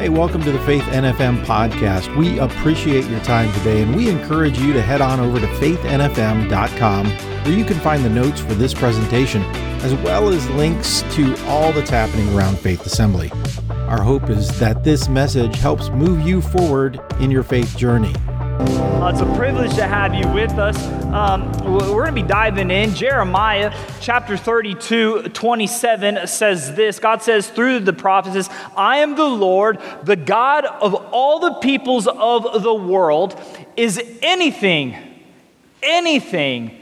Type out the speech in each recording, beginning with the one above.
Hey, welcome to the Faith NFM podcast. We appreciate your time today and we encourage you to head on over to faithnfm.com where you can find the notes for this presentation as well as links to all that's happening around Faith Assembly. Our hope is that this message helps move you forward in your faith journey. Uh, it's a privilege to have you with us. Um, we're going to be diving in. Jeremiah chapter 32, 27 says this God says through the prophets, I am the Lord, the God of all the peoples of the world. Is anything, anything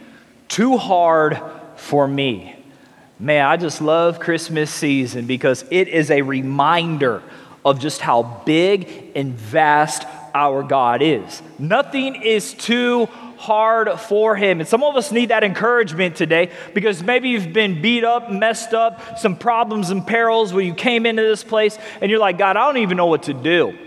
too hard for me? Man, I just love Christmas season because it is a reminder of just how big and vast our God is. Nothing is too hard for him. And some of us need that encouragement today because maybe you've been beat up, messed up, some problems and perils where you came into this place and you're like, God, I don't even know what to do.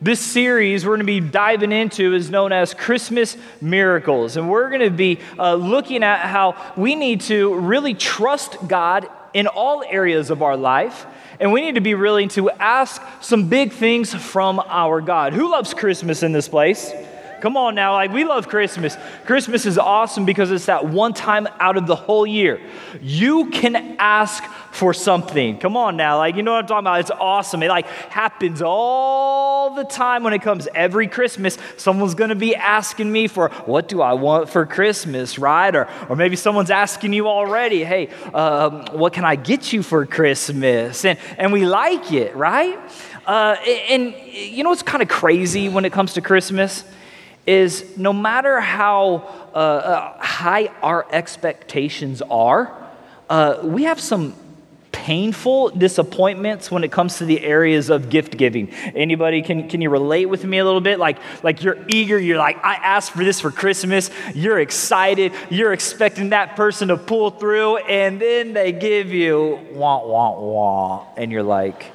This series we're going to be diving into is known as Christmas Miracles. And we're going to be uh, looking at how we need to really trust God in all areas of our life and we need to be willing to ask some big things from our God. Who loves Christmas in this place? Come on now, like we love Christmas. Christmas is awesome because it's that one time out of the whole year. You can ask for something. Come on now, like you know what I'm talking about? It's awesome. It like happens all the time when it comes every Christmas. Someone's gonna be asking me for what do I want for Christmas, right? Or, or maybe someone's asking you already, hey, um, what can I get you for Christmas? And, and we like it, right? Uh, and you know what's kind of crazy when it comes to Christmas? Is no matter how uh, uh, high our expectations are, uh, we have some painful disappointments when it comes to the areas of gift giving. Anybody can, can you relate with me a little bit? Like like you're eager you're like i asked for this for christmas. You're excited you're expecting that person to pull through and then they give you wah wah wah and you're like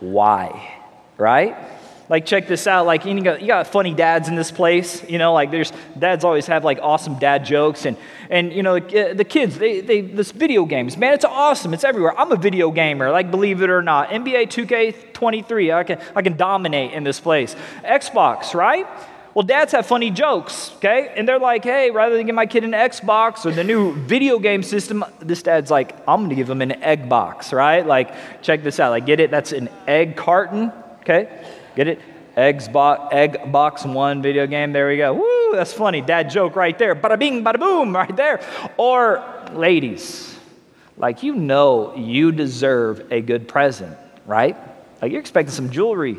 why? Right like, check this out. Like, you got, you got funny dads in this place. You know, like, there's dads always have like awesome dad jokes. And, and you know, uh, the kids, they, they, this video games, man, it's awesome. It's everywhere. I'm a video gamer, like, believe it or not. NBA 2K23, I can, I can dominate in this place. Xbox, right? Well, dads have funny jokes, okay? And they're like, hey, rather than give my kid an Xbox or the new video game system, this dad's like, I'm gonna give him an egg box, right? Like, check this out. Like, get it? That's an egg carton, okay? Get it? Eggs bo- egg box one video game. There we go. Woo, that's funny. Dad joke right there. Bada bing, bada boom, right there. Or ladies, like you know you deserve a good present, right? Like you're expecting some jewelry.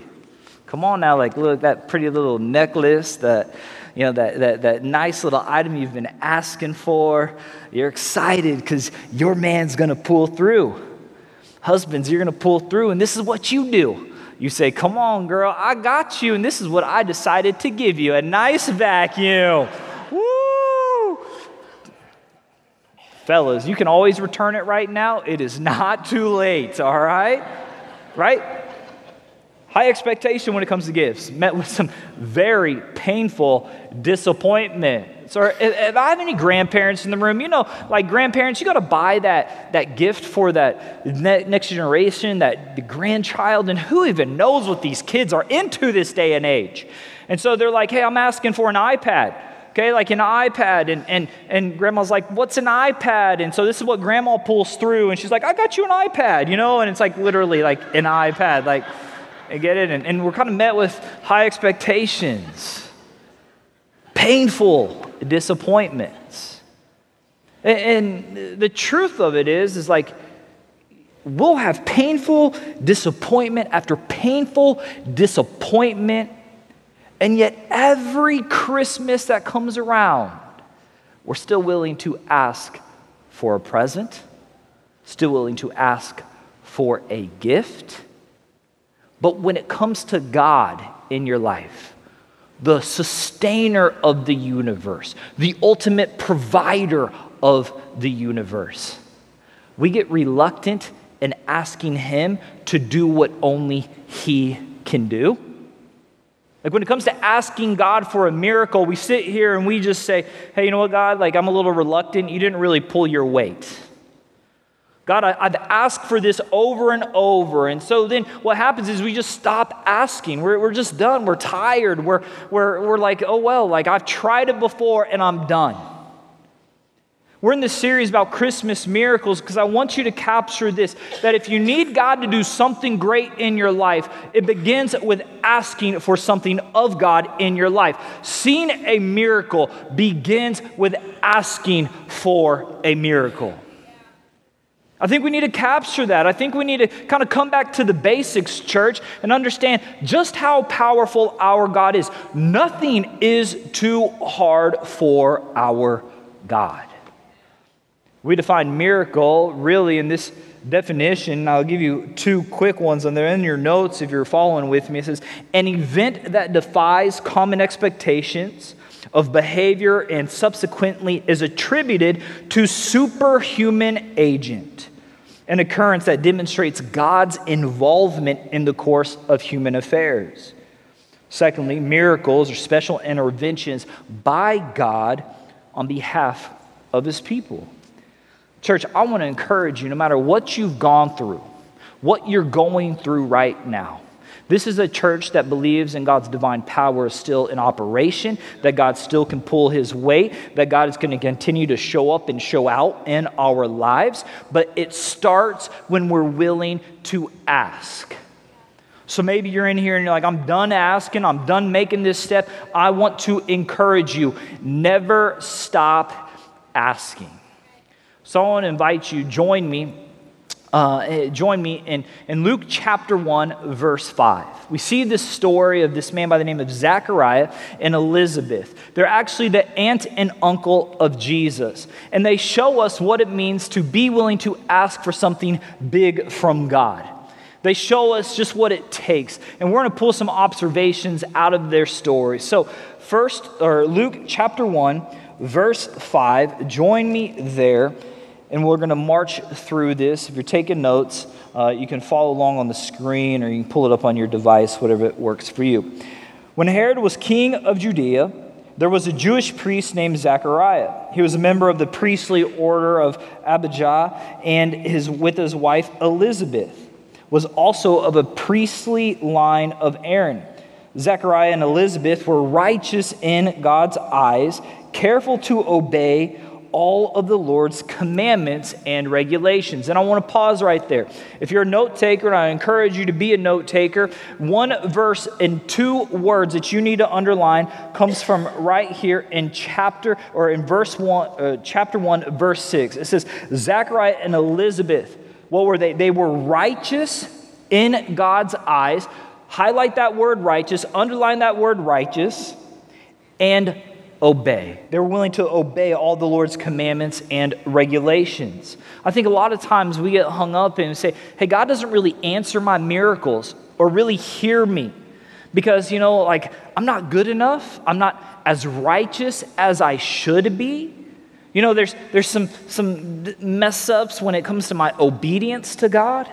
Come on now, like look that pretty little necklace, that you know that, that, that nice little item you've been asking for. You're excited because your man's gonna pull through. Husbands, you're gonna pull through, and this is what you do. You say, Come on, girl, I got you, and this is what I decided to give you a nice vacuum. Woo! Fellas, you can always return it right now. It is not too late, all right? Right? High expectation when it comes to gifts, met with some very painful disappointment. So, if I have any grandparents in the room, you know, like grandparents, you got to buy that, that gift for that next generation, that the grandchild, and who even knows what these kids are into this day and age. And so they're like, hey, I'm asking for an iPad. Okay, like an iPad, and, and, and grandma's like, What's an iPad? And so this is what grandma pulls through, and she's like, I got you an iPad, you know? And it's like literally like an iPad, like, I get it? And, and we're kind of met with high expectations, painful disappointments. And the truth of it is, is like, we'll have painful disappointment after painful disappointment. And yet, every Christmas that comes around, we're still willing to ask for a present, still willing to ask for a gift. But when it comes to God in your life, the sustainer of the universe, the ultimate provider of the universe. We get reluctant in asking Him to do what only He can do. Like when it comes to asking God for a miracle, we sit here and we just say, hey, you know what, God? Like I'm a little reluctant. You didn't really pull your weight. God, I, have asked for this over and over. And so then what happens is we just stop asking. We're, we're just done. We're tired. We're, we're, we're like, oh, well, like I've tried it before and I'm done. We're in this series about Christmas miracles because I want you to capture this that if you need God to do something great in your life, it begins with asking for something of God in your life. Seeing a miracle begins with asking for a miracle. I think we need to capture that. I think we need to kind of come back to the basics, church, and understand just how powerful our God is. Nothing is too hard for our God. We define miracle really in this definition. I'll give you two quick ones, and they're in your notes if you're following with me. It says, an event that defies common expectations of behavior and subsequently is attributed to superhuman agent, an occurrence that demonstrates God's involvement in the course of human affairs. Secondly, miracles are special interventions by God on behalf of his people. Church, I want to encourage you no matter what you've gone through, what you're going through right now, this is a church that believes in God's divine power is still in operation, that God still can pull his weight, that God is going to continue to show up and show out in our lives. But it starts when we're willing to ask. So maybe you're in here and you're like, I'm done asking, I'm done making this step. I want to encourage you never stop asking. So I want to invite you, join me uh, eh, join me in, in Luke chapter 1, verse 5. We see this story of this man by the name of Zachariah and Elizabeth. They're actually the aunt and uncle of Jesus. And they show us what it means to be willing to ask for something big from God. They show us just what it takes. And we're going to pull some observations out of their story. So, first, or Luke chapter 1, verse 5, join me there and we're going to march through this. If you're taking notes, uh, you can follow along on the screen or you can pull it up on your device, whatever it works for you. When Herod was king of Judea, there was a Jewish priest named Zachariah. He was a member of the priestly order of Abijah, and his, with his wife Elizabeth was also of a priestly line of Aaron. Zechariah and Elizabeth were righteous in God's eyes, careful to obey all of the Lord's commandments and regulations. And I want to pause right there. If you're a note taker, and I encourage you to be a note taker, one verse and two words that you need to underline comes from right here in chapter or in verse one, uh, chapter one, verse six. It says, Zachariah and Elizabeth. What were they? They were righteous in God's eyes. Highlight that word righteous, underline that word righteous, and obey. They were willing to obey all the Lord's commandments and regulations. I think a lot of times we get hung up and say, hey, God doesn't really answer my miracles or really hear me because, you know, like I'm not good enough. I'm not as righteous as I should be. You know, there's, there's some, some mess ups when it comes to my obedience to God.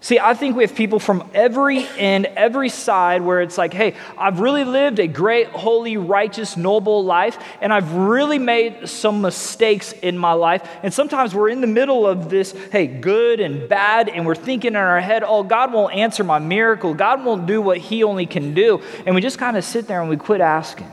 See, I think we have people from every end, every side, where it's like, hey, I've really lived a great, holy, righteous, noble life, and I've really made some mistakes in my life. And sometimes we're in the middle of this, hey, good and bad, and we're thinking in our head, oh, God won't answer my miracle. God won't do what He only can do. And we just kind of sit there and we quit asking.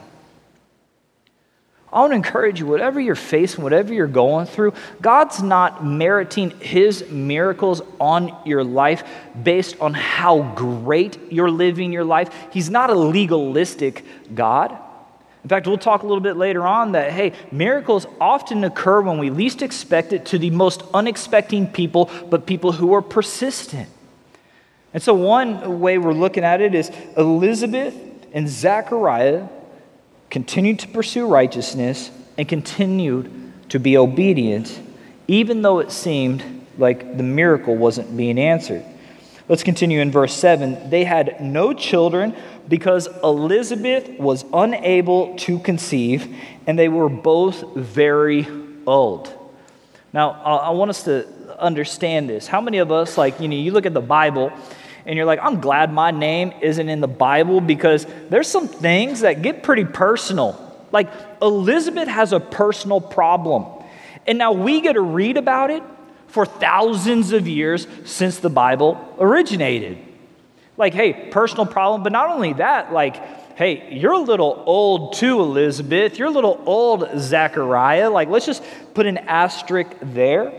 I want to encourage you, whatever you're facing, whatever you're going through, God's not meriting His miracles on your life based on how great you're living your life. He's not a legalistic God. In fact, we'll talk a little bit later on that, hey, miracles often occur when we least expect it to the most unexpected people, but people who are persistent. And so, one way we're looking at it is Elizabeth and Zachariah continued to pursue righteousness, and continued to be obedient, even though it seemed like the miracle wasn't being answered. Let's continue in verse 7. They had no children because Elizabeth was unable to conceive, and they were both very old. Now, I want us to understand this. How many of us, like, you know, you look at the Bible and you're like, I'm glad my name isn't in the Bible because there's some things that get pretty personal. Like Elizabeth has a personal problem. And now we get to read about it, for thousands of years since the Bible originated. Like, hey, personal problem, but not only that, like, hey, you're a little old too, Elizabeth. You're a little old, Zachariah. Like, let's just put an asterisk there.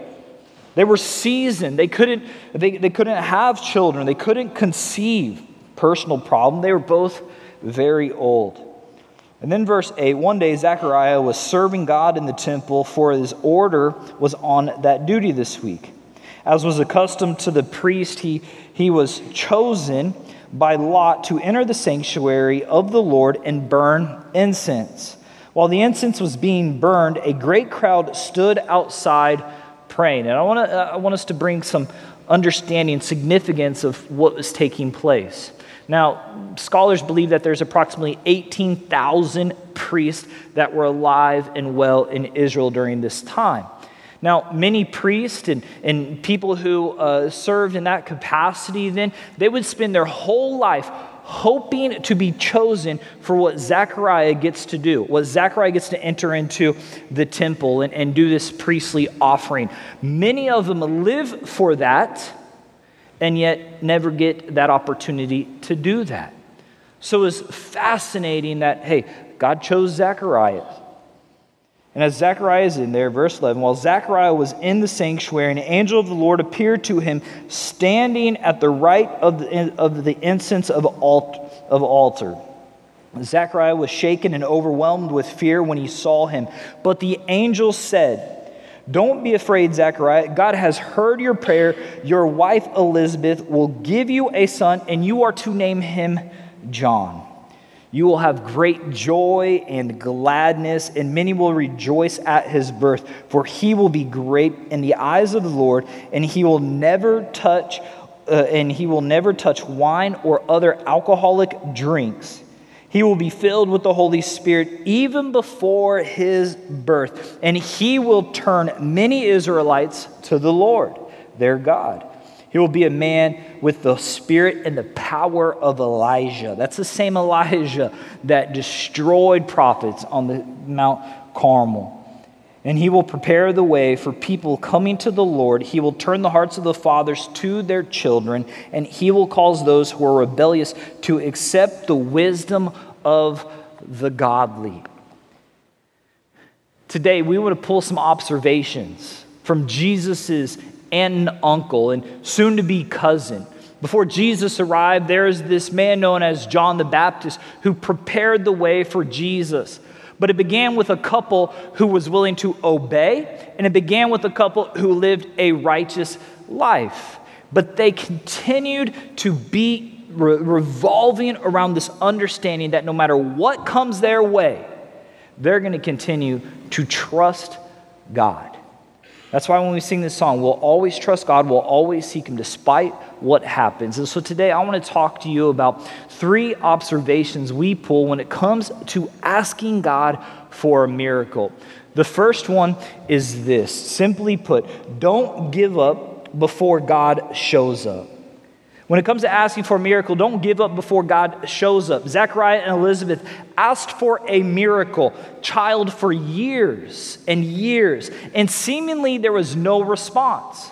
They were seasoned. They couldn't, they, they couldn't have children. They couldn't conceive. Personal problem. They were both very old. And then, verse 8 one day Zechariah was serving God in the temple, for his order was on that duty this week. As was accustomed to the priest, he, he was chosen by lot to enter the sanctuary of the Lord and burn incense. While the incense was being burned, a great crowd stood outside praying. And I want, to, I want us to bring some understanding, significance of what was taking place. Now, scholars believe that there's approximately 18,000 priests that were alive and well in Israel during this time. Now, many priests and, and people who uh, served in that capacity then, they would spend their whole life hoping to be chosen for what Zechariah gets to do, what Zechariah gets to enter into the temple and, and do this priestly offering. Many of them live for that and yet never get that opportunity to do that. So it's fascinating that, hey, God chose Zechariah. And as Zechariah is in there, verse 11, while Zechariah was in the sanctuary, an angel of the Lord appeared to him standing at the right of the, of the incense of, alt, of altar. Zechariah was shaken and overwhelmed with fear when he saw him. But the angel said, Don't be afraid, Zechariah. God has heard your prayer. Your wife Elizabeth will give you a son, and you are to name him John. You will have great joy and gladness, and many will rejoice at his birth, for he will be great in the eyes of the Lord, and he will never touch uh, and he will never touch wine or other alcoholic drinks. He will be filled with the Holy Spirit even before his birth, and he will turn many Israelites to the Lord, their God he will be a man with the spirit and the power of Elijah. That's the same Elijah that destroyed prophets on the Mount Carmel. And he will prepare the way for people coming to the Lord. He will turn the hearts of the fathers to their children, and he will cause those who are rebellious to accept the wisdom of the godly. Today, we want to pull some observations from Jesus' and uncle and soon to be cousin. Before Jesus arrived, there is this man known as John the Baptist who prepared the way for Jesus. But it began with a couple who was willing to obey, and it began with a couple who lived a righteous life. But they continued to be re- revolving around this understanding that no matter what comes their way, they're going to continue to trust God. That's why when we sing this song, we'll always trust God, we'll always seek Him despite what happens. And so today I want to talk to you about three observations we pull when it comes to asking God for a miracle. The first one is this simply put, don't give up before God shows up. When it comes to asking for a miracle, don't give up before God shows up. Zechariah and Elizabeth asked for a miracle, child for years and years, and seemingly there was no response.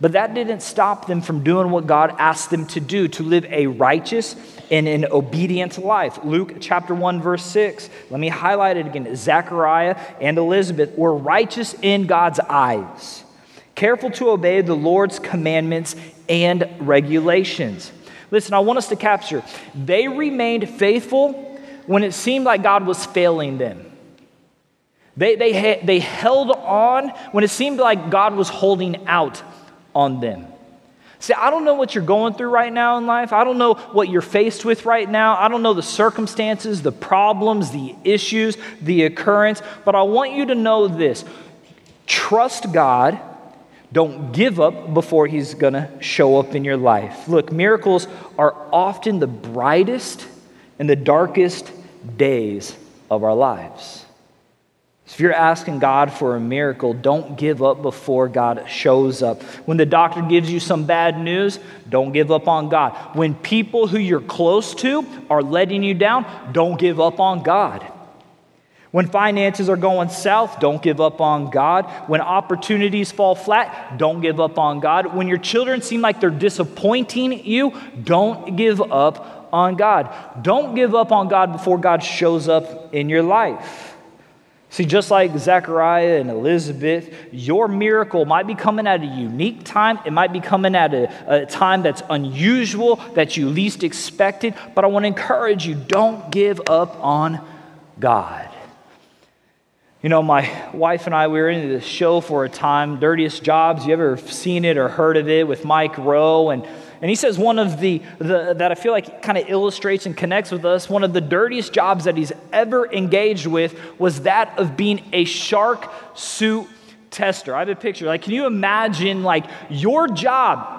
But that didn't stop them from doing what God asked them to do to live a righteous and an obedient life. Luke chapter 1, verse 6. Let me highlight it again. Zechariah and Elizabeth were righteous in God's eyes careful to obey the Lord's commandments and regulations. Listen, I want us to capture they remained faithful when it seemed like God was failing them. They, they, they held on when it seemed like God was holding out on them. See, I don't know what you're going through right now in life. I don't know what you're faced with right now. I don't know the circumstances, the problems, the issues, the occurrence, but I want you to know this trust God don't give up before he's going to show up in your life. Look, miracles are often the brightest and the darkest days of our lives. So if you're asking God for a miracle, don't give up before God shows up. When the doctor gives you some bad news, don't give up on God. When people who you're close to are letting you down, don't give up on God. When finances are going south, don't give up on God. When opportunities fall flat, don't give up on God. When your children seem like they're disappointing you, don't give up on God. Don't give up on God before God shows up in your life. See, just like Zechariah and Elizabeth, your miracle might be coming at a unique time. It might be coming at a, a, time that's unusual, that you least expected. But I want to encourage you don't give up on God. You know, my wife and I, we were in this show for a time, Dirtiest Jobs. You ever seen it or heard of it with Mike Rowe? And, and he says one of the, the that I feel like kind of illustrates and connects with us, one of the dirtiest jobs that he's ever engaged with was that of being a shark suit tester. I have a picture. Like, can you imagine, like, your job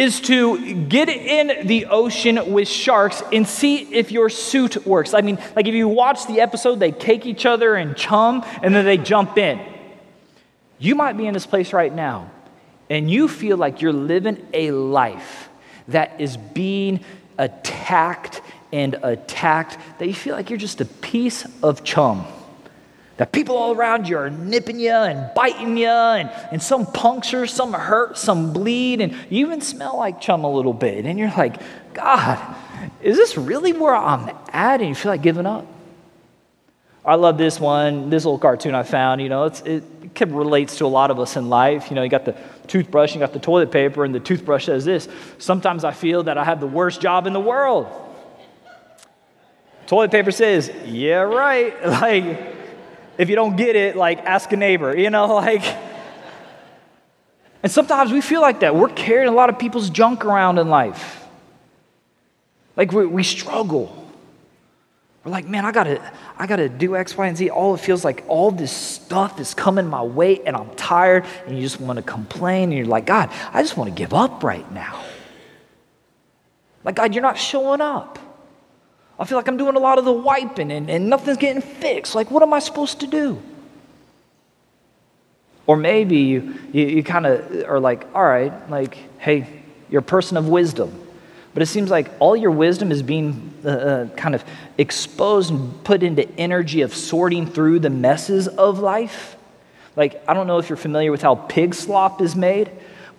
is to get in the ocean with sharks and see if your suit works. I mean, like if you watch the episode, they cake each other and chum and then they jump in. You might be in this place right now and you feel like you're living a life that is being attacked and attacked, that you feel like you're just a piece of chum people all around you are nipping you and biting you, and, and some puncture, some hurt, some bleed, and you even smell like chum a little bit. And you're like, God, is this really where I'm at? And you feel like giving up. I love this one, this little cartoon I found. You know, it, it relates to a lot of us in life. You know, you got the toothbrush, you got the toilet paper, and the toothbrush says this Sometimes I feel that I have the worst job in the world. Toilet paper says, Yeah, right. Like, if you don't get it, like ask a neighbor, you know, like. And sometimes we feel like that. We're carrying a lot of people's junk around in life. Like we, we struggle. We're like, man, I gotta, I gotta do X, Y, and Z. All it feels like all this stuff is coming my way, and I'm tired, and you just want to complain, and you're like, God, I just want to give up right now. Like, God, you're not showing up. I feel like I'm doing a lot of the wiping and, and nothing's getting fixed. Like, what am I supposed to do? Or maybe you, you, you kind of are like, all right, like, hey, you're a person of wisdom. But it seems like all your wisdom is being uh, uh, kind of exposed and put into energy of sorting through the messes of life. Like, I don't know if you're familiar with how pig slop is made,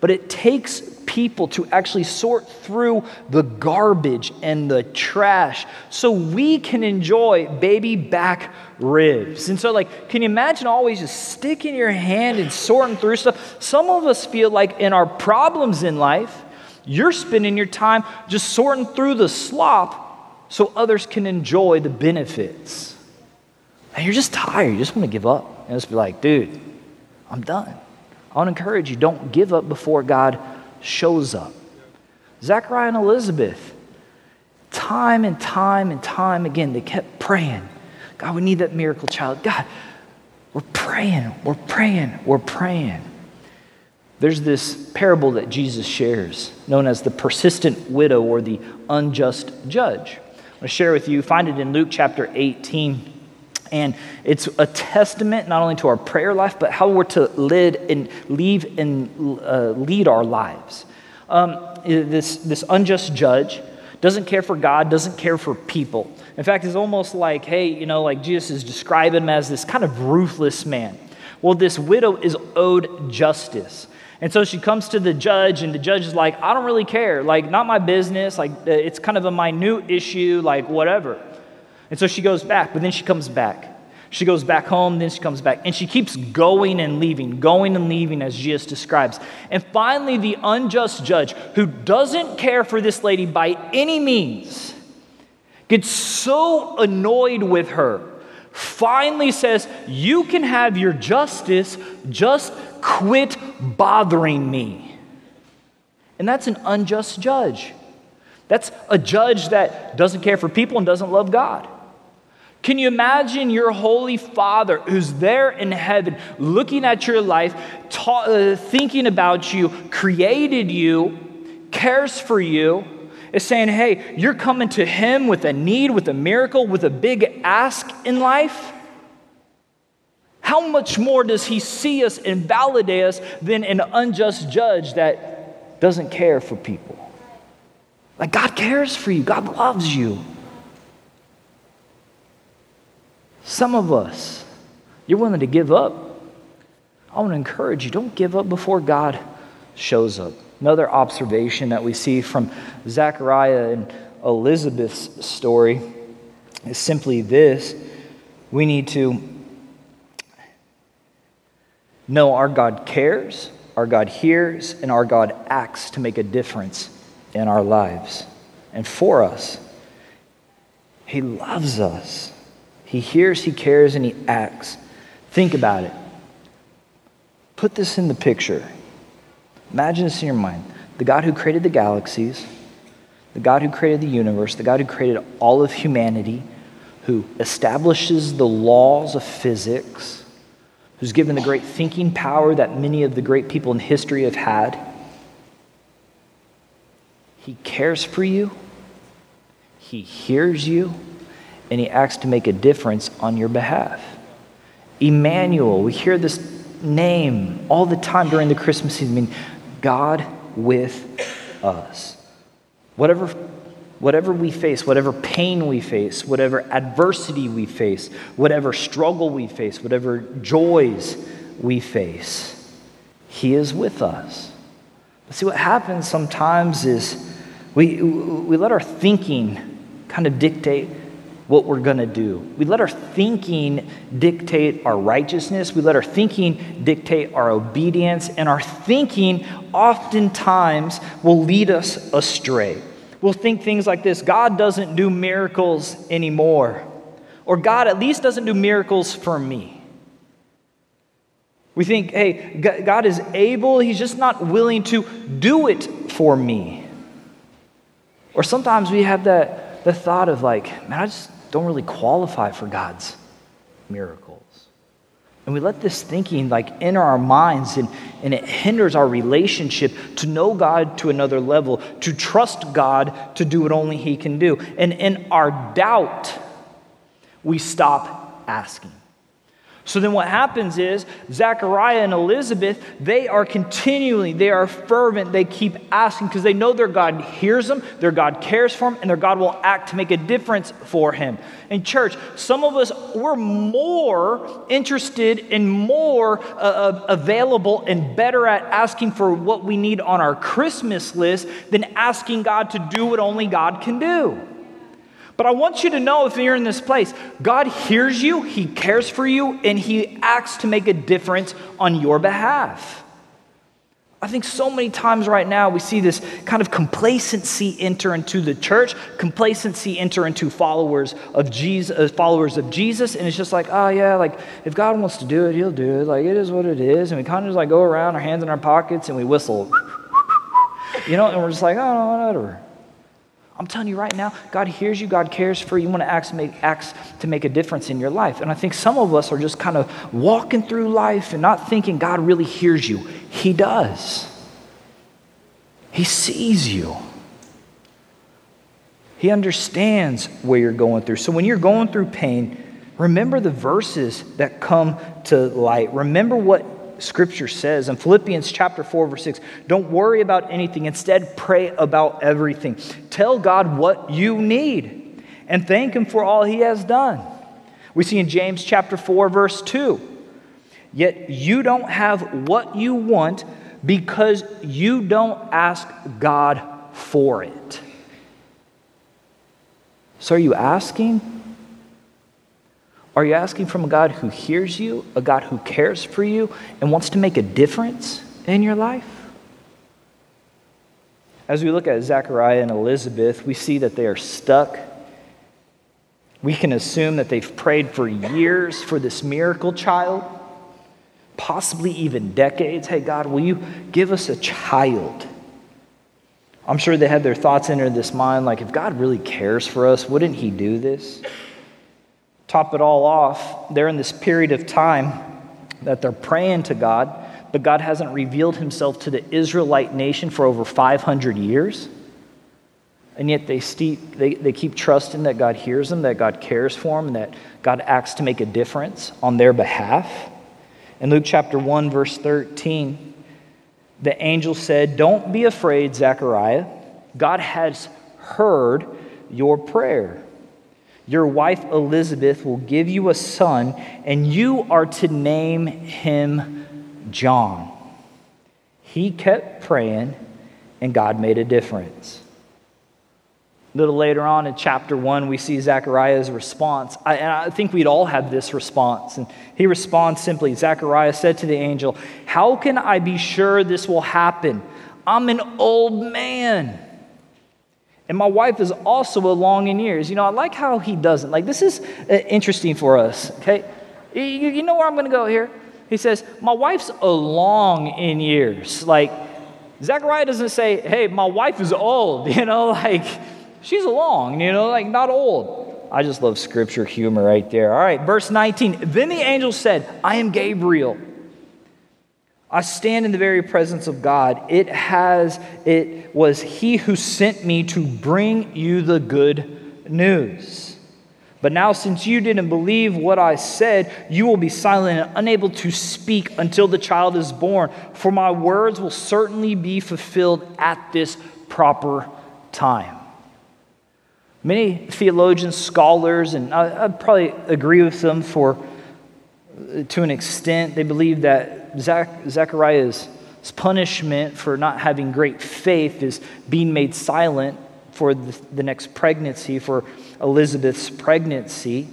but it takes people to actually sort through the garbage and the trash so we can enjoy baby back ribs. And so, like, can you imagine always just sticking your hand and sorting through stuff? Some of us feel like in our problems in life, you're spending your time just sorting through the slop so others can enjoy the benefits. And you're just tired. You just want to give up and just be like, dude, I'm done. I want to encourage you don't give up before God shows up. Zechariah and Elizabeth, time and time and time again, they kept praying. God, we need that miracle child. God, we're praying, we're praying, we're praying. There's this parable that Jesus shares, known as the persistent widow or the unjust judge. I'm going to share with you, find it in Luke chapter 18. And it's a testament not only to our prayer life, but how we're to lead and leave and uh, lead our lives. Um, this, this unjust judge doesn't care for God, doesn't care for people. In fact, it's almost like, hey, you know, like Jesus is describing him as this kind of ruthless man. Well, this widow is owed justice. And so she comes to the judge, and the judge is like, I don't really care. Like, not my business. Like, it's kind of a minute issue, like, whatever. And so she goes back, but then she comes back. She goes back home, then she comes back. And she keeps going and leaving, going and leaving, as Jesus describes. And finally, the unjust judge, who doesn't care for this lady by any means, gets so annoyed with her, finally says, You can have your justice, just quit bothering me. And that's an unjust judge. That's a judge that doesn't care for people and doesn't love God. Can you imagine your holy father who's there in heaven looking at your life, ta- uh, thinking about you, created you, cares for you, is saying, hey, you're coming to him with a need, with a miracle, with a big ask in life? How much more does he see us and validate us than an unjust judge that doesn't care for people? Like, God cares for you, God loves you. Some of us, you're willing to give up. I want to encourage you don't give up before God shows up. Another observation that we see from Zechariah and Elizabeth's story is simply this we need to know our God cares, our God hears, and our God acts to make a difference in our lives and for us. He loves us. He hears, He cares, and He acts. Think about it. Put this in the picture. Imagine this in your mind. The God who created the galaxies, the God who created the universe, the God who created all of humanity, who establishes the laws of physics, who's given the great thinking power that many of the great people in history have had. He cares for you, He hears you, and He acts to make a difference on your behalf. Emmanuel, we hear this name all the time during the Christmas season, I mean, God with us. Whatever, whatever we face, whatever pain we face, whatever adversity we face, whatever struggle we face, whatever joys we face, He is with us. But see, what happens sometimes is we, we let our thinking kind of dictate what we're going to do. We let our thinking dictate our righteousness. We let our thinking dictate our obedience. And our thinking oftentimes will lead us astray. We'll think things like this God doesn't do miracles anymore, or God at least doesn't do miracles for me. We think, hey, God is able, He's just not willing to do it for me. Or sometimes we have that the thought of like, man, I just don't really qualify for God's miracles. And we let this thinking like enter our minds and, and it hinders our relationship to know God to another level, to trust God to do what only He can do. And in our doubt, we stop asking. So then what happens is Zechariah and Elizabeth, they are continually, they are fervent, they keep asking because they know their God hears them, their God cares for them, and their God will act to make a difference for him. In church, some of us, we're more interested and more uh, uh, available and better at asking for what we need on our Christmas list than asking God to do what only God can do. But I want you to know if you're in this place, God hears you, He cares for you, and He acts to make a difference on your behalf. I think so many times right now we see this kind of complacency enter into the church, complacency enter into followers of Jesus, uh, followers of Jesus, and it's just like, oh yeah, like if God wants to do it, He'll do it. Like it is what it is, and we kind of just like go around, our hands in our pockets, and we whistle, you know, and we're just like, oh, whatever. I'm telling you right now, God hears you, God cares for you. You want to act, make, acts to make a difference in your life. And I think some of us are just kind of walking through life and not thinking God really hears you. He does, He sees you. He understands where you're going through. So when you're going through pain, remember the verses that come to light. Remember what scripture says in Philippians chapter 4 verse 6 don't worry about anything. Instead pray about everything. Tell God what you need and thank him for all he has done. We see in James chapter 4 verse 2 yet you don't have what you want because you don't ask God for it. So are you asking are you asking from a God who hears you, a God who cares for you, and wants to make a difference in your life? As we look at Zechariah and Elizabeth, we see that they are stuck. We can assume that they've prayed for years for this miracle child, possibly even decades. Hey, God, will you give us a child? I'm sure they had their thoughts enter this mind like, if God really cares for us, wouldn't He do this? Top it all off, they're in this period of time that they're praying to God, but God hasn't revealed himself to the Israelite nation for over 500 years. And yet they, steep, they, they keep trusting that God hears them, that God cares for them, and that God acts to make a difference on their behalf. In Luke chapter 1, verse 13, the angel said, Don't be afraid, Zechariah. God has heard your prayer. Your wife Elizabeth will give you a son, and you are to name him John. He kept praying, and God made a difference. A little later on in chapter 1, we see Zechariah's response. I, and I think we'd all have this response. And he responds simply Zechariah said to the angel, How can I be sure this will happen? I'm an old man. And my wife is also along in years. You know, I like how he doesn't. Like, this is uh, interesting for us, okay? You, you know where I'm going to go here? He says, My wife's along in years. Like, Zechariah doesn't say, Hey, my wife is old, you know, like, she's along, you know, like, not old. I just love scripture humor right there. All right, verse 19. Then the angel said, I am Gabriel. I stand in the very presence of God. It has it was he who sent me to bring you the good news. But now since you didn't believe what I said, you will be silent and unable to speak until the child is born, for my words will certainly be fulfilled at this proper time. Many theologians, scholars, and I, would probably agree with them for uh, to an extent. They believe that Zach, Zechariah's punishment for not having great faith is being made silent for the, the next pregnancy, for Elizabeth's pregnancy.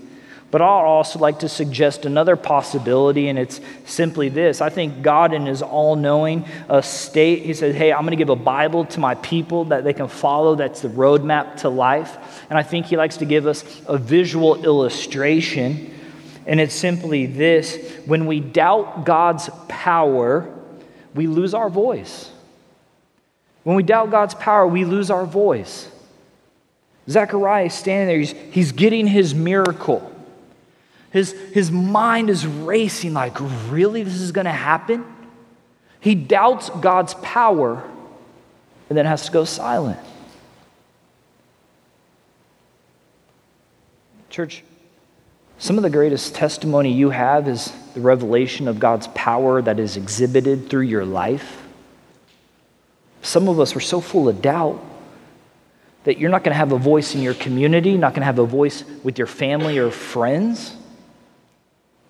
But I'd also like to suggest another possibility, and it's simply this. I think God, in His all knowing uh, state, He said, Hey, I'm going to give a Bible to my people that they can follow. That's the roadmap to life. And I think He likes to give us a visual illustration and it's simply this when we doubt God's power, we lose our voice. When we doubt God's power, we lose our voice. Zechariah is standing there, he's, he's getting his miracle. His, his mind is racing, like, really, this is going to happen? He doubts God's power and then has to go silent. Church, some of the greatest testimony you have is the revelation of God's power that is exhibited through your life. Some of us are so full of doubt that you're not going to have a voice in your community, not going to have a voice with your family or friends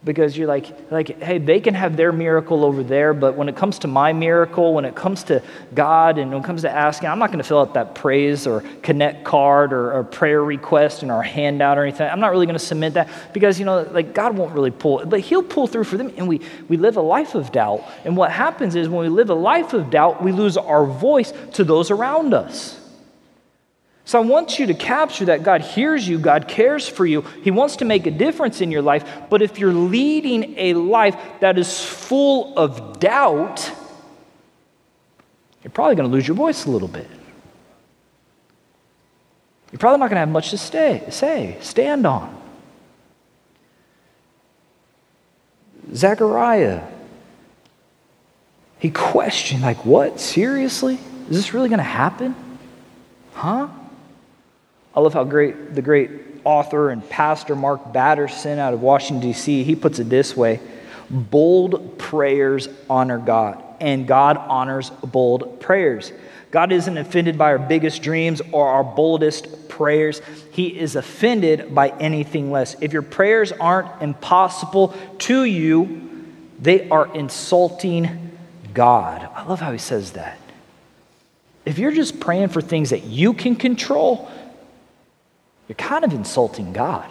because you're like like hey they can have their miracle over there but when it comes to my miracle when it comes to god and when it comes to asking i'm not going to fill out that praise or connect card or, or prayer request in our handout or anything. I'm not really going to submit that because you know like god won't really pull but he'll pull through for them and we we live a life of doubt. And what happens is when we live a life of doubt we lose our voice to those around us so I want you to capture that God hears you, God cares for you, He wants to make a difference in your life. But if you're leading a life that is full of doubt, you're probably going to lose your voice a little bit. You're probably not going to have much to stay, say, stand on. Zechariah, he questioned, like, what? Seriously? Is this really going to happen? Huh? I love how great the great author and pastor Mark Batterson out of Washington, D.C., he puts it this way bold prayers honor God, and God honors bold prayers. God isn't offended by our biggest dreams or our boldest prayers. He is offended by anything less. If your prayers aren't impossible to you, they are insulting God. I love how he says that. If you're just praying for things that you can control, you're kind of insulting God.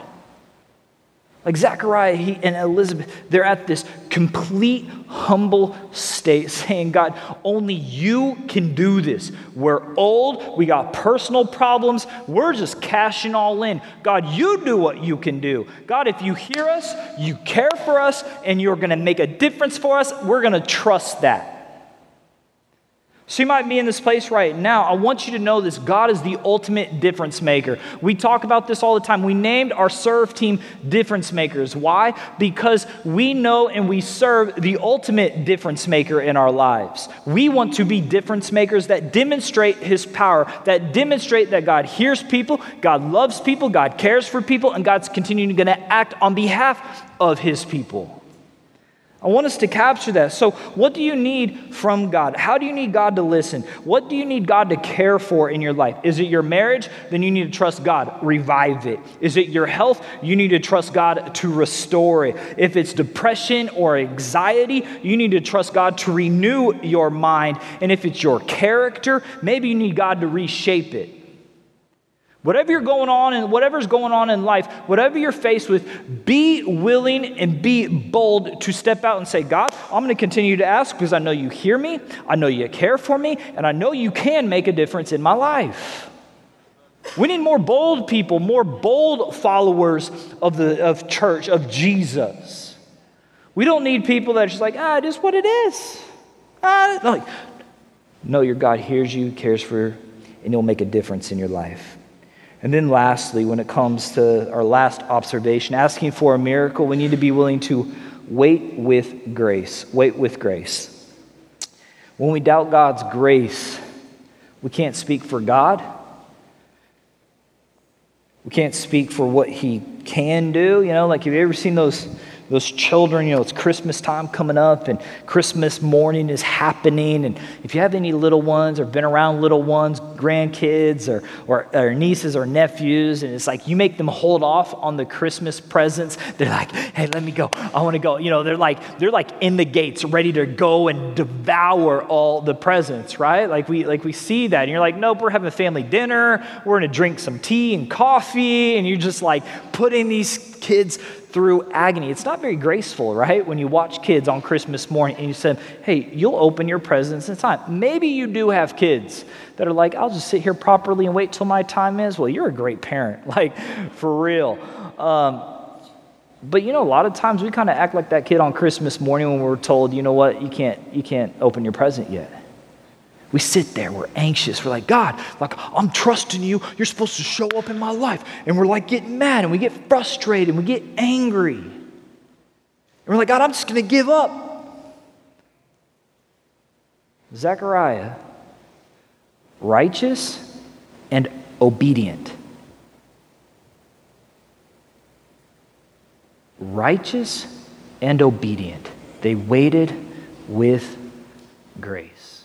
Like Zechariah and Elizabeth, they're at this complete humble state saying, God, only you can do this. We're old, we got personal problems, we're just cashing all in. God, you do what you can do. God, if you hear us, you care for us, and you're going to make a difference for us, we're going to trust that. So you might be in this place right now. I want you to know this God is the ultimate difference maker. We talk about this all the time. We named our serve team difference makers. Why? Because we know and we serve the ultimate difference maker in our lives. We want to be difference makers that demonstrate his power, that demonstrate that God hears people, God loves people, God cares for people, and God's continuing going to act on behalf of his people. I want us to capture that. So, what do you need from God? How do you need God to listen? What do you need God to care for in your life? Is it your marriage? Then you need to trust God, revive it. Is it your health? You need to trust God to restore it. If it's depression or anxiety, you need to trust God to renew your mind. And if it's your character, maybe you need God to reshape it. Whatever you're going on and whatever's going on in life, whatever you're faced with, be willing and be bold to step out and say, God, I'm going to continue to ask because I know you hear me, I know you care for me, and I know you can make a difference in my life. We need more bold people, more bold followers of the of church, of Jesus. We don't need people that are just like, ah, it is what it is. Ah, like, no, your God hears you, cares for, you, and he'll make a difference in your life. And then, lastly, when it comes to our last observation, asking for a miracle, we need to be willing to wait with grace. Wait with grace. When we doubt God's grace, we can't speak for God. We can't speak for what He can do. You know, like have you ever seen those? Those children, you know, it's Christmas time coming up and Christmas morning is happening. And if you have any little ones or been around little ones, grandkids or, or, or, nieces or nephews, and it's like you make them hold off on the Christmas presents, they're like, hey, let me go. I want to go. You know, they're like, they're like in the gates, ready to go and devour all the presents, right? Like we, like we see that. And you're like, nope, we're having a family dinner. We're going to drink some tea and coffee. And you're just like putting these kids through agony. It's not very graceful, right? When you watch kids on Christmas morning and you say, hey, you'll open your presents in time. Maybe you do have kids that are like, I'll just sit here properly and wait till my time is. Well, you're a great parent, like for real. Um, but you know, a lot of times we kind of act like that kid on Christmas morning when we're told, you know what, you can't, you can't open your present yet. We sit there, we're anxious. We're like, God, like, I'm trusting you. You're supposed to show up in my life. And we're like getting mad and we get frustrated and we get angry. And we're like, God, I'm just going to give up. Zechariah, righteous and obedient. Righteous and obedient. They waited with grace.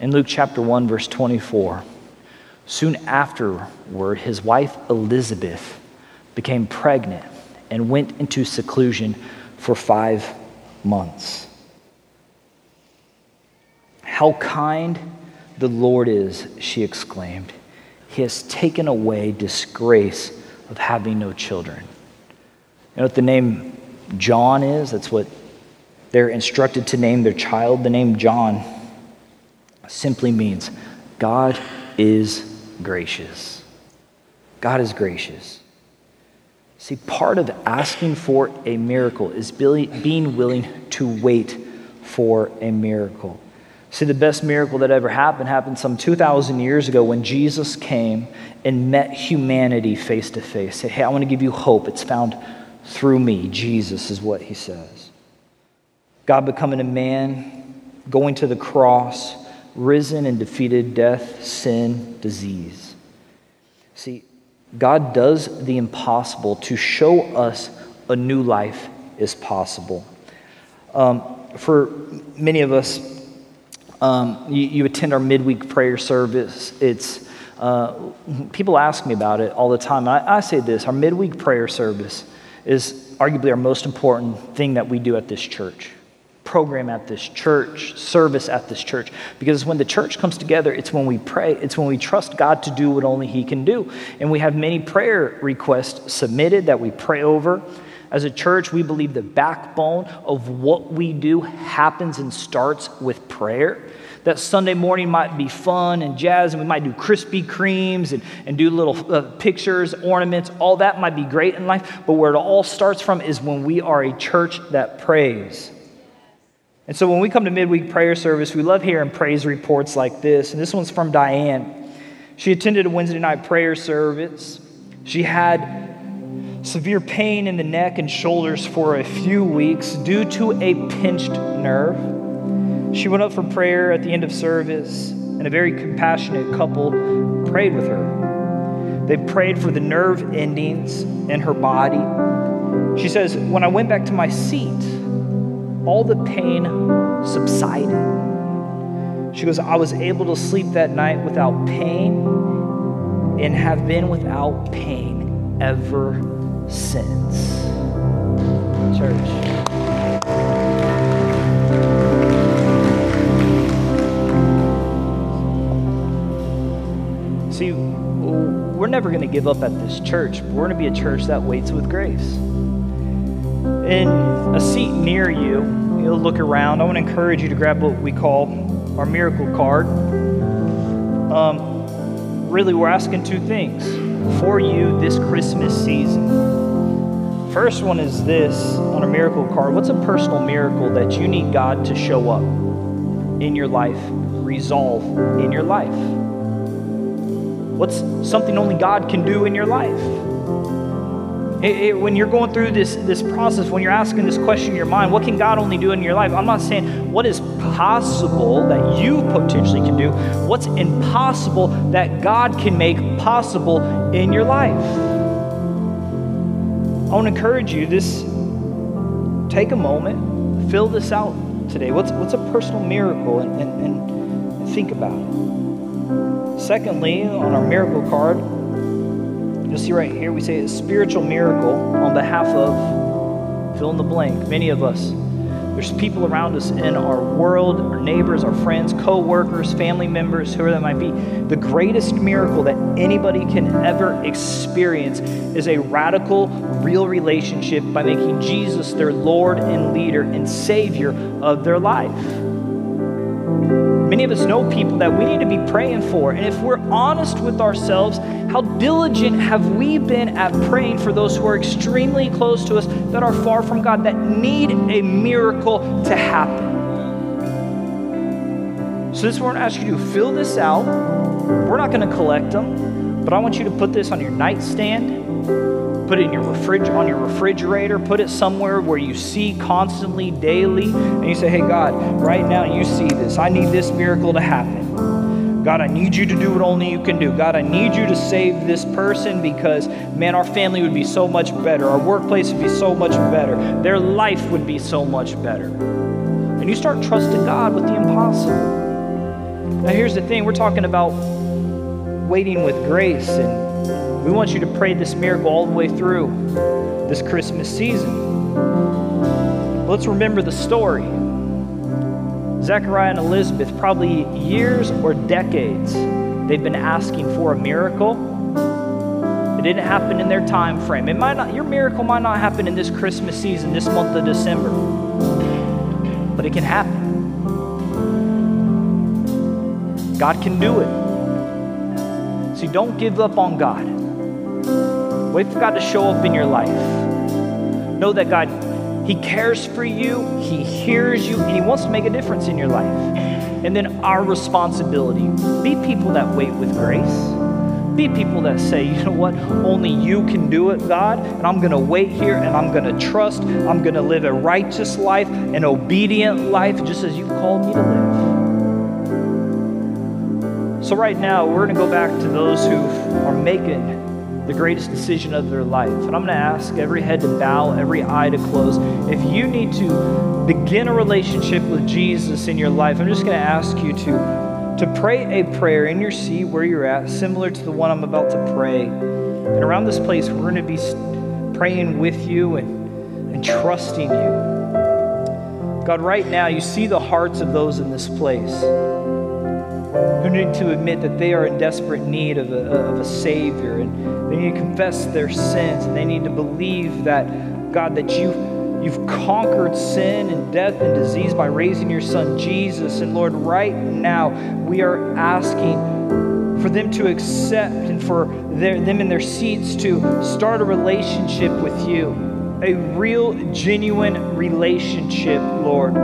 In Luke chapter 1, verse 24, soon afterward, his wife Elizabeth became pregnant and went into seclusion for five months. How kind the Lord is, she exclaimed. He has taken away disgrace of having no children. You know what the name John is? That's what they're instructed to name their child. The name John simply means God is gracious. God is gracious. See, part of asking for a miracle is being willing to wait for a miracle. See, the best miracle that ever happened happened some 2,000 years ago when Jesus came and met humanity face to face. Said, Hey, I want to give you hope. It's found through me. Jesus is what he says. God becoming a man, going to the cross, risen and defeated death, sin, disease. See, God does the impossible to show us a new life is possible. Um, for many of us, um, you, you, attend our midweek prayer service. It's uh, people ask me about it all the time. I, I say this: our midweek prayer service is arguably our most important thing that we do at this church program at this church, service at this church. Because when the church comes together, it's when we pray, it's when we trust God to do what only He can do. And we have many prayer requests submitted that we pray over. As a church, we believe the backbone of what we do happens and starts with prayer. That Sunday morning might be fun and jazz, and we might do Krispy Kremes and, and do little uh, pictures, ornaments, all that might be great in life. But where it all starts from is when we are a church that prays. And so when we come to midweek prayer service, we love hearing praise reports like this. And this one's from Diane. She attended a Wednesday night prayer service. She had severe pain in the neck and shoulders for a few weeks due to a pinched nerve. She went up for prayer at the end of service, and a very compassionate couple prayed with her. They prayed for the nerve endings in her body She says, When I went back to my seat, all the pain subsided. She goes, I was able to sleep that night without pain and have been without pain ever since. Church. See, we're never going to give up at this church. We're going to be a church that waits with grace. In a seat near you, you'll look around. I want to encourage you to grab what we call our miracle card. Um, really, we're asking two things for you this Christmas season. First one is this on a miracle card. What's a personal miracle that you need God to show up in your life, resolve in your life? What's something only God can do in your life? It, it, when you're going through this, this process, when you're asking this question in your mind, what can God only do in your life? I'm not saying what is possible that you potentially can do, what's impossible that God can make possible in your life. I want to encourage you this take a moment, fill this out today. What's, what's a personal miracle and, and, and think about it. Secondly, on our miracle card, you'll see right here we say a spiritual miracle on behalf of fill in the blank. Many of us, there's people around us in our world, our neighbors, our friends, co workers, family members, whoever that might be. The greatest miracle that anybody can ever experience is a radical, real relationship by making Jesus their Lord and leader and Savior of their life. Many of us know people that we need to be praying for. And if we're honest with ourselves, how diligent have we been at praying for those who are extremely close to us that are far from God, that need a miracle to happen? So, this is what we're going to ask you to fill this out. We're not going to collect them, but I want you to put this on your nightstand put it in your refrig- on your refrigerator, put it somewhere where you see constantly, daily, and you say, Hey, God, right now you see this. I need this miracle to happen. God, I need you to do what only you can do. God, I need you to save this person because, man, our family would be so much better. Our workplace would be so much better. Their life would be so much better. And you start trusting God with the impossible. Now, here's the thing we're talking about waiting with grace and we want you to pray this miracle all the way through this Christmas season. Let's remember the story. Zechariah and Elizabeth, probably years or decades, they've been asking for a miracle. It didn't happen in their time frame. It might not, your miracle might not happen in this Christmas season, this month of December, but it can happen. God can do it. See, don't give up on God. Wait for God to show up in your life. Know that God, He cares for you, He hears you, and He wants to make a difference in your life. And then our responsibility be people that wait with grace. Be people that say, you know what, only you can do it, God, and I'm to wait here and I'm to trust. I'm to live a righteous life, an obedient life, just as you've called me to live. So, right now, we're to go back to those who are making the greatest decision of their life. And I'm going to ask every head to bow, every eye to close. If you need to begin a relationship with Jesus in your life, I'm just going to ask you to to pray a prayer in your seat where you're at, similar to the one I'm about to pray. And around this place, we're going to be praying with you and, and trusting you. God, right now, you see the hearts of those in this place need to admit that they are in desperate need of a, of a Savior. And they need to confess their sins. And they need to believe that, God, that you, you've conquered sin and death and disease by raising your Son, Jesus. And Lord, right now, we are asking for them to accept and for their, them in their seats to start a relationship with you, a real, genuine relationship, Lord.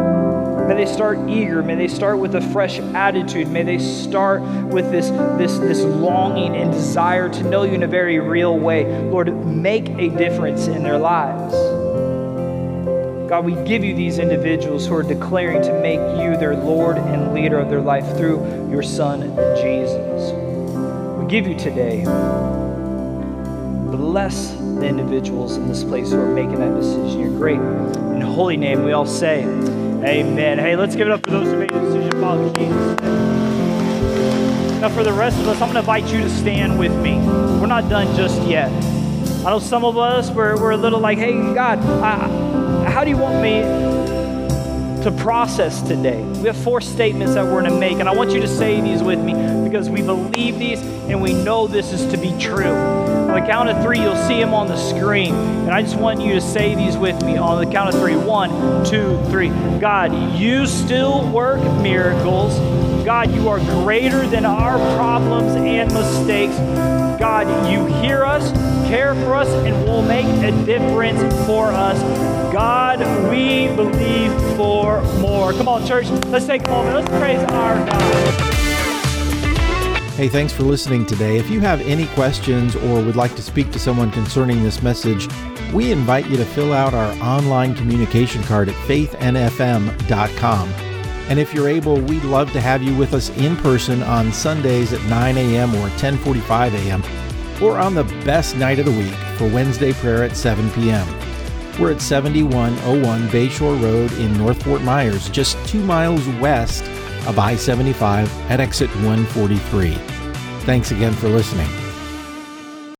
May they start eager. May they start with a fresh attitude. May they start with this, this, this longing and desire to know you in a very real way. Lord, make a difference in their lives. God, we give you these individuals who are declaring to make you their Lord and leader of their life through your Son, Jesus. We give you today. Bless the individuals in this place who are making that decision. You're great. In holy name, we all say, Amen. Hey, let's give it up for those who made the decision, to follow Jesus. Now, for the rest of us, I'm going to invite you to stand with me. We're not done just yet. I know some of us, we're, we're a little like, hey, God, I, how do you want me to process today. We have four statements that we're going to make, and I want you to say these with me because we believe these and we know this is to be true. On the count of three, you'll see them on the screen, and I just want you to say these with me on the count of three: one, two, three. God, you still work miracles. God, you are greater than our problems and mistakes. God, you hear us, care for us, and will make a difference for us. God, we believe for more. Come on, church, let's take a moment. Let's praise our God. Hey, thanks for listening today. If you have any questions or would like to speak to someone concerning this message, we invite you to fill out our online communication card at faithnfm.com. And if you're able, we'd love to have you with us in person on Sundays at 9 a.m. or 10:45 a.m. or on the best night of the week for Wednesday prayer at 7 p.m. We're at 7101 Bayshore Road in North Fort Myers, just 2 miles west of I-75 at exit 143. Thanks again for listening.